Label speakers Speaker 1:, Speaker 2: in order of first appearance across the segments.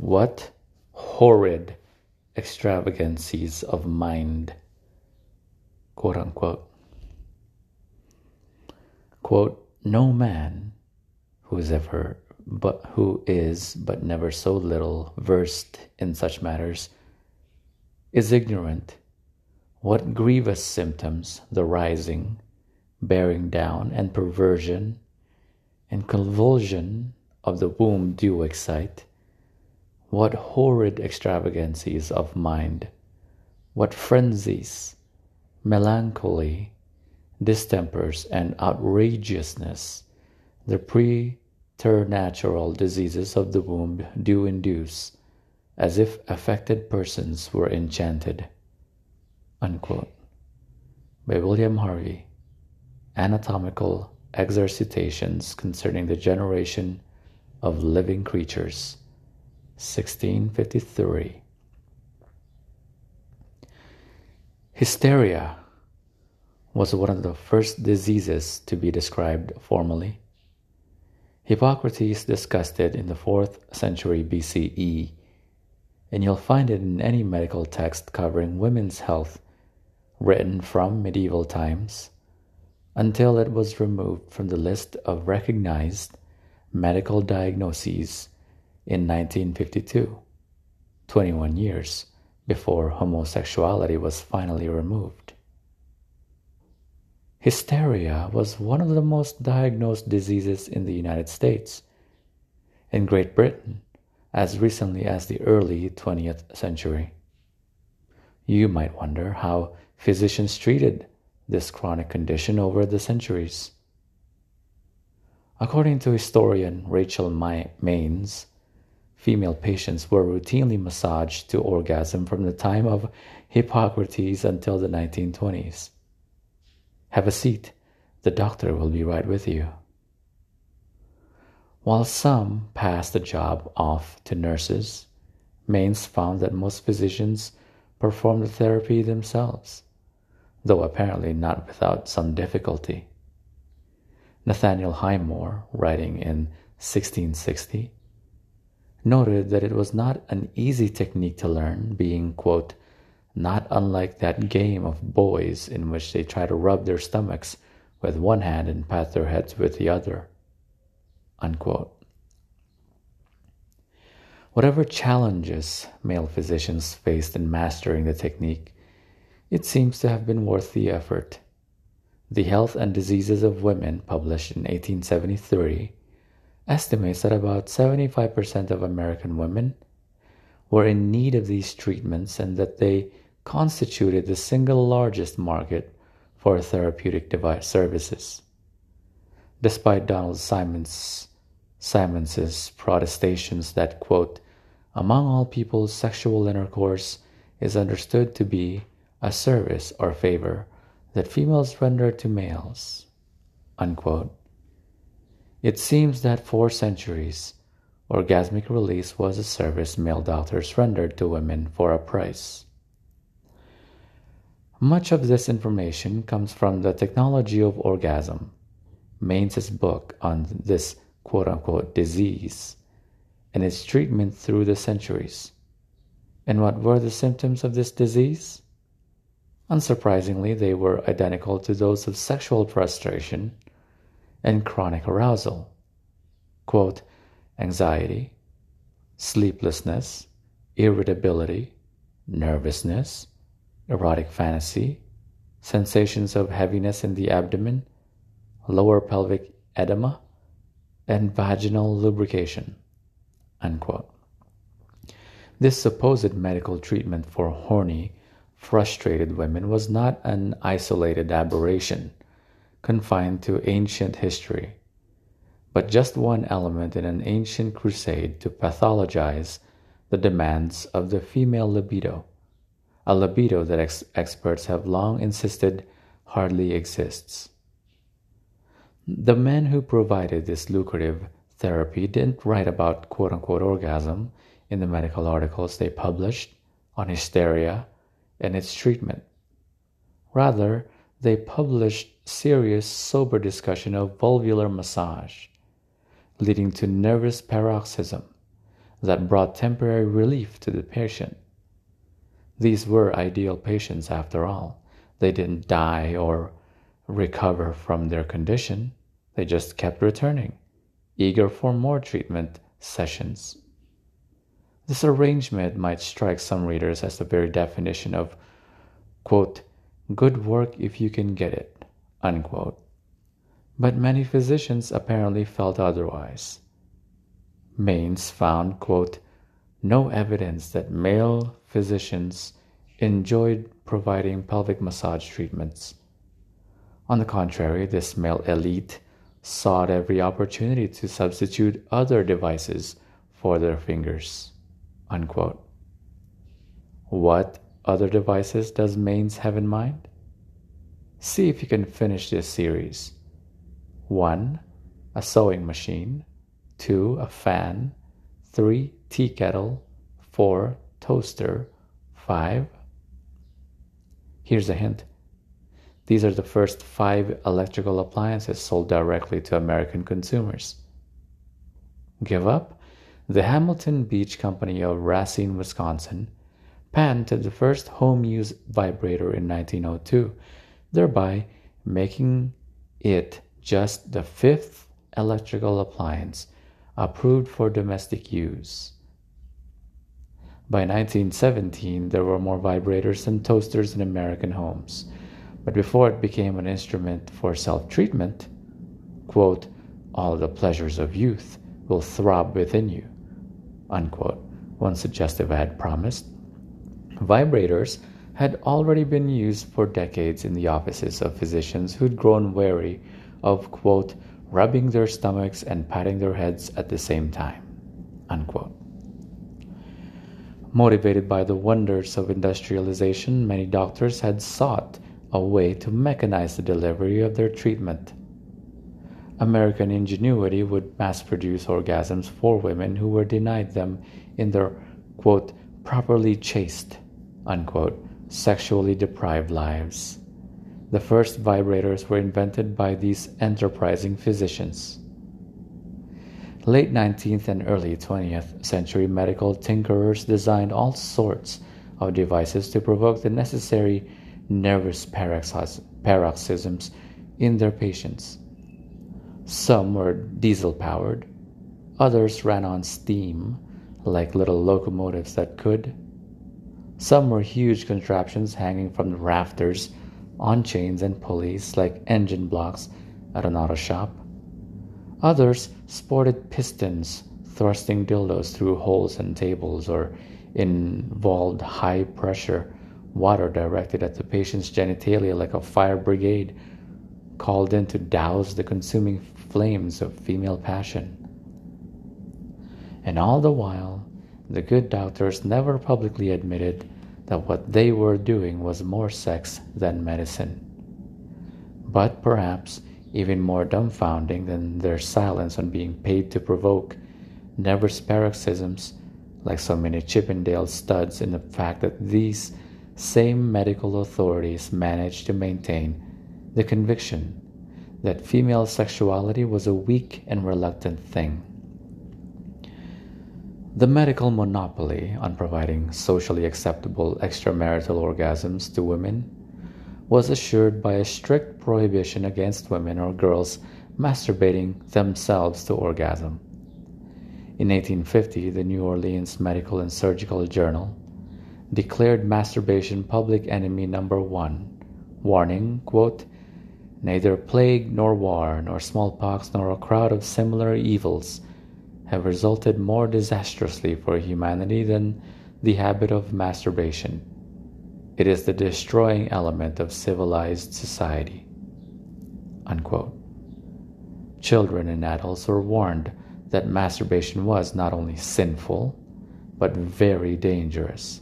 Speaker 1: What horrid extravagancies of mind, quote unquote. Quote, no man who is ever but who is but never so little versed in such matters is ignorant. What grievous symptoms the rising, bearing down, and perversion and convulsion of the womb do excite, what horrid extravagancies of mind, what frenzies, melancholy, distempers, and outrageousness the preternatural diseases of the womb do induce, as if affected persons were enchanted. Unquote. By William Harvey, Anatomical Exercitations Concerning the Generation of Living Creatures, 1653. Hysteria was one of the first diseases to be described formally. Hippocrates discussed it in the 4th century BCE, and you'll find it in any medical text covering women's health written from medieval times until it was removed from the list of recognized medical diagnoses in 1952, 21 years before homosexuality was finally removed. Hysteria was one of the most diagnosed diseases in the United States. In Great Britain, as recently as the early 20th century. You might wonder how physicians treated this chronic condition over the centuries. According to historian Rachel Maines, female patients were routinely massaged to orgasm from the time of Hippocrates until the 1920s. Have a seat, the doctor will be right with you. While some passed the job off to nurses, Maines found that most physicians performed the therapy themselves though apparently not without some difficulty. Nathaniel Highmore, writing in 1660, noted that it was not an easy technique to learn, being, quote, not unlike that game of boys in which they try to rub their stomachs with one hand and pat their heads with the other. Unquote. Whatever challenges male physicians faced in mastering the technique, it seems to have been worth the effort. The Health and Diseases of Women, published in 1873, estimates that about 75% of American women were in need of these treatments and that they constituted the single largest market for therapeutic device services. Despite Donald Symons, Symons's protestations that, quote, among all peoples, sexual intercourse is understood to be a service or favor that females render to males. Unquote. It seems that for centuries, orgasmic release was a service male doctors rendered to women for a price. Much of this information comes from the technology of orgasm, Maines's book on this quote unquote disease and its treatment through the centuries. And what were the symptoms of this disease? Unsurprisingly, they were identical to those of sexual frustration and chronic arousal. Quote, anxiety, sleeplessness, irritability, nervousness, erotic fantasy, sensations of heaviness in the abdomen, lower pelvic edema, and vaginal lubrication. Unquote. This supposed medical treatment for horny frustrated women was not an isolated aberration confined to ancient history, but just one element in an ancient crusade to pathologize the demands of the female libido, a libido that ex- experts have long insisted hardly exists. The men who provided this lucrative therapy didn't write about quote unquote orgasm in the medical articles they published on hysteria and its treatment. Rather, they published serious, sober discussion of vulvar massage, leading to nervous paroxysm, that brought temporary relief to the patient. These were ideal patients after all. They didn't die or recover from their condition, they just kept returning, eager for more treatment sessions. This arrangement might strike some readers as the very definition of, quote, good work if you can get it, unquote. But many physicians apparently felt otherwise. Maines found, quote, no evidence that male physicians enjoyed providing pelvic massage treatments. On the contrary, this male elite sought every opportunity to substitute other devices for their fingers. Unquote. What other devices does Maines have in mind? See if you can finish this series. 1. A sewing machine. 2. A fan. 3. Tea kettle. 4. Toaster. 5. Here's a hint. These are the first five electrical appliances sold directly to American consumers. Give up? The Hamilton Beach Company of Racine, Wisconsin, patented the first home use vibrator in 1902, thereby making it just the fifth electrical appliance approved for domestic use. By 1917, there were more vibrators than toasters in American homes. But before it became an instrument for self treatment, quote, all the pleasures of youth will throb within you, unquote, one suggestive ad promised. Vibrators had already been used for decades in the offices of physicians who'd grown weary of, quote, rubbing their stomachs and patting their heads at the same time, unquote. Motivated by the wonders of industrialization, many doctors had sought a way to mechanize the delivery of their treatment. American ingenuity would mass produce orgasms for women who were denied them in their, quote, properly chaste, unquote, sexually deprived lives. The first vibrators were invented by these enterprising physicians. Late 19th and early 20th century medical tinkerers designed all sorts of devices to provoke the necessary nervous paroxysms in their patients. Some were diesel powered, others ran on steam, like little locomotives that could. Some were huge contraptions hanging from the rafters on chains and pulleys like engine blocks at an auto shop. Others sported pistons thrusting dildos through holes in tables or involved high pressure water directed at the patient's genitalia like a fire brigade called in to douse the consuming flames of female passion. And all the while, the good doctors never publicly admitted that what they were doing was more sex than medicine. But perhaps even more dumbfounding than their silence on being paid to provoke nervous paroxysms like so many Chippendale studs in the fact that these same medical authorities managed to maintain the conviction that female sexuality was a weak and reluctant thing. The medical monopoly on providing socially acceptable extramarital orgasms to women was assured by a strict prohibition against women or girls masturbating themselves to orgasm. In 1850, the New Orleans Medical and Surgical Journal declared masturbation public enemy number one, warning, quote, Neither plague nor war nor smallpox nor a crowd of similar evils have resulted more disastrously for humanity than the habit of masturbation. It is the destroying element of civilized society. Unquote. Children and adults were warned that masturbation was not only sinful, but very dangerous,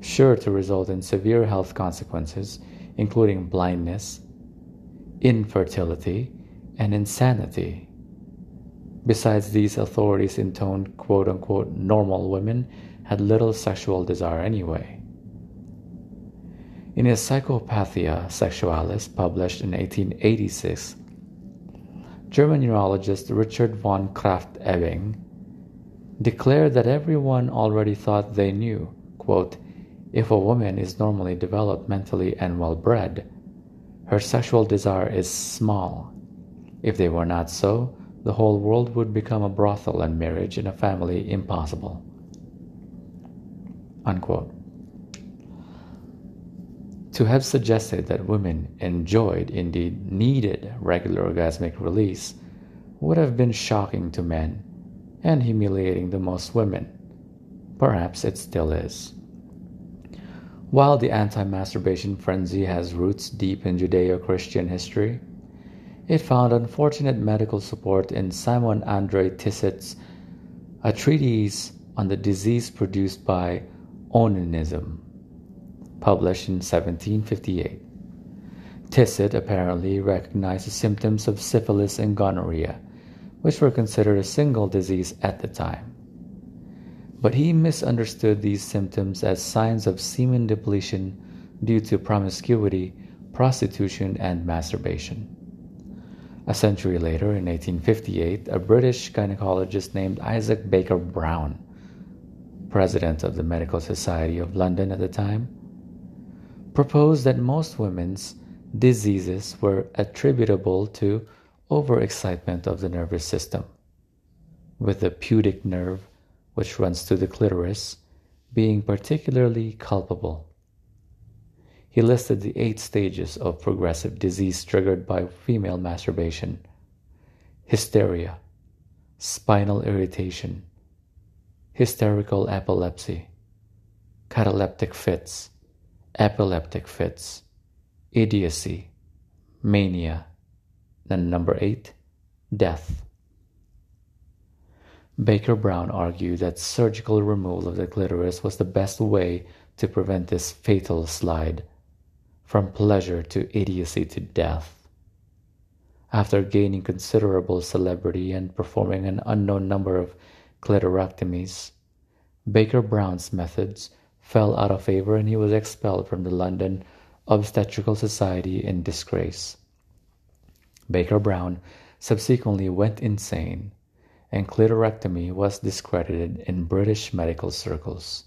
Speaker 1: sure to result in severe health consequences, including blindness, infertility, and insanity. Besides these, authorities intoned quote unquote normal women had little sexual desire anyway. In his Psychopathia Sexualis, published in 1886, German neurologist Richard von Krafft-Ebing declared that everyone already thought they knew. Quote, if a woman is normally developed mentally and well bred, her sexual desire is small. If they were not so, the whole world would become a brothel and marriage in a family impossible. Unquote. To have suggested that women enjoyed, indeed needed, regular orgasmic release would have been shocking to men and humiliating to most women. Perhaps it still is. While the anti masturbation frenzy has roots deep in Judeo Christian history, it found unfortunate medical support in Simon Andre Tissot's A Treatise on the Disease Produced by Onanism, published in 1758. Tisset apparently recognized the symptoms of syphilis and gonorrhea, which were considered a single disease at the time. But he misunderstood these symptoms as signs of semen depletion due to promiscuity, prostitution, and masturbation. A century later, in 1858, a British gynecologist named Isaac Baker Brown, president of the Medical Society of London at the time, proposed that most women's diseases were attributable to overexcitement of the nervous system, with the pudic nerve which runs to the clitoris, being particularly culpable. He listed the eight stages of progressive disease triggered by female masturbation hysteria, spinal irritation, hysterical epilepsy, cataleptic fits, epileptic fits, idiocy, mania, and number eight, death. Baker Brown argued that surgical removal of the clitoris was the best way to prevent this fatal slide from pleasure to idiocy to death. After gaining considerable celebrity and performing an unknown number of clitorectomies, Baker Brown's methods fell out of favor and he was expelled from the London Obstetrical Society in disgrace. Baker Brown subsequently went insane and clitorectomy was discredited in British medical circles.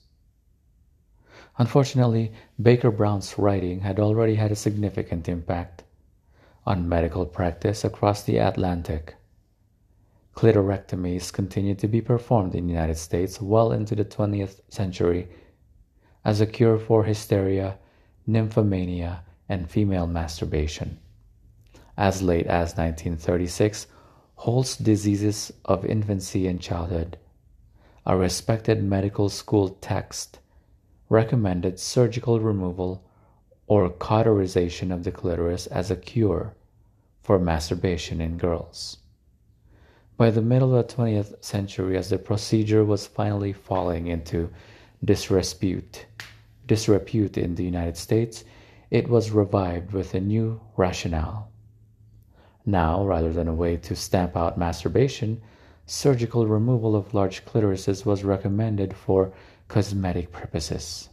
Speaker 1: Unfortunately, Baker Brown's writing had already had a significant impact on medical practice across the Atlantic. Clitorectomies continued to be performed in the United States well into the 20th century as a cure for hysteria, nymphomania, and female masturbation. As late as 1936, Holt's Diseases of Infancy and Childhood, a respected medical school text, recommended surgical removal or cauterization of the clitoris as a cure for masturbation in girls. By the middle of the 20th century, as the procedure was finally falling into disrepute, disrepute in the United States, it was revived with a new rationale. Now, rather than a way to stamp out masturbation, surgical removal of large clitorises was recommended for cosmetic purposes.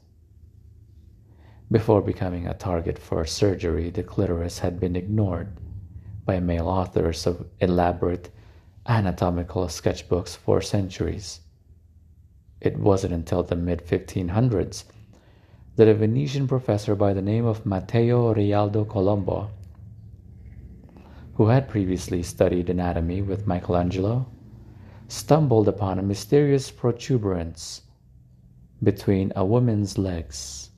Speaker 1: Before becoming a target for surgery, the clitoris had been ignored by male authors of elaborate anatomical sketchbooks for centuries. It wasn't until the mid 1500s that a Venetian professor by the name of Matteo Realdo Colombo who had previously studied anatomy with Michelangelo, stumbled upon a mysterious protuberance between a woman's legs,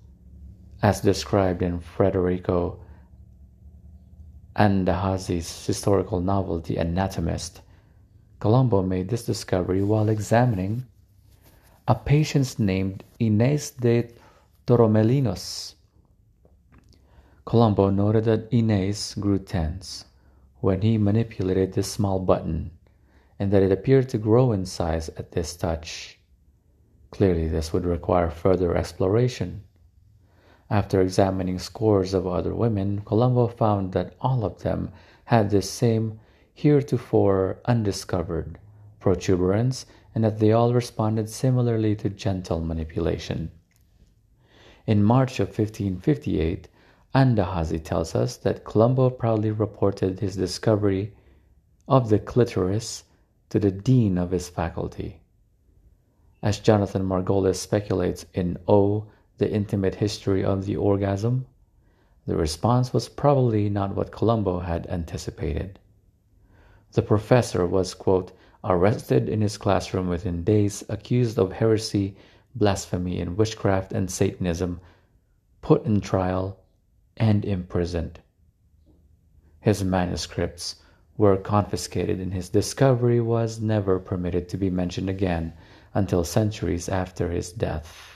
Speaker 1: as described in Federico Andahazi's historical novel The Anatomist. Colombo made this discovery while examining a patient named Inés de Torremolinos. Colombo noted that Inés grew tense when he manipulated this small button and that it appeared to grow in size at this touch. Clearly, this would require further exploration. After examining scores of other women, Colombo found that all of them had this same heretofore undiscovered protuberance and that they all responded similarly to gentle manipulation. In March of 1558, Andahazi tells us that Colombo proudly reported his discovery of the clitoris to the dean of his faculty. As Jonathan Margolis speculates in O, The Intimate History of the Orgasm, the response was probably not what Colombo had anticipated. The professor was, quote, arrested in his classroom within days, accused of heresy, blasphemy, and witchcraft and Satanism, put in trial, and imprisoned. His manuscripts were confiscated and his discovery was never permitted to be mentioned again until centuries after his death.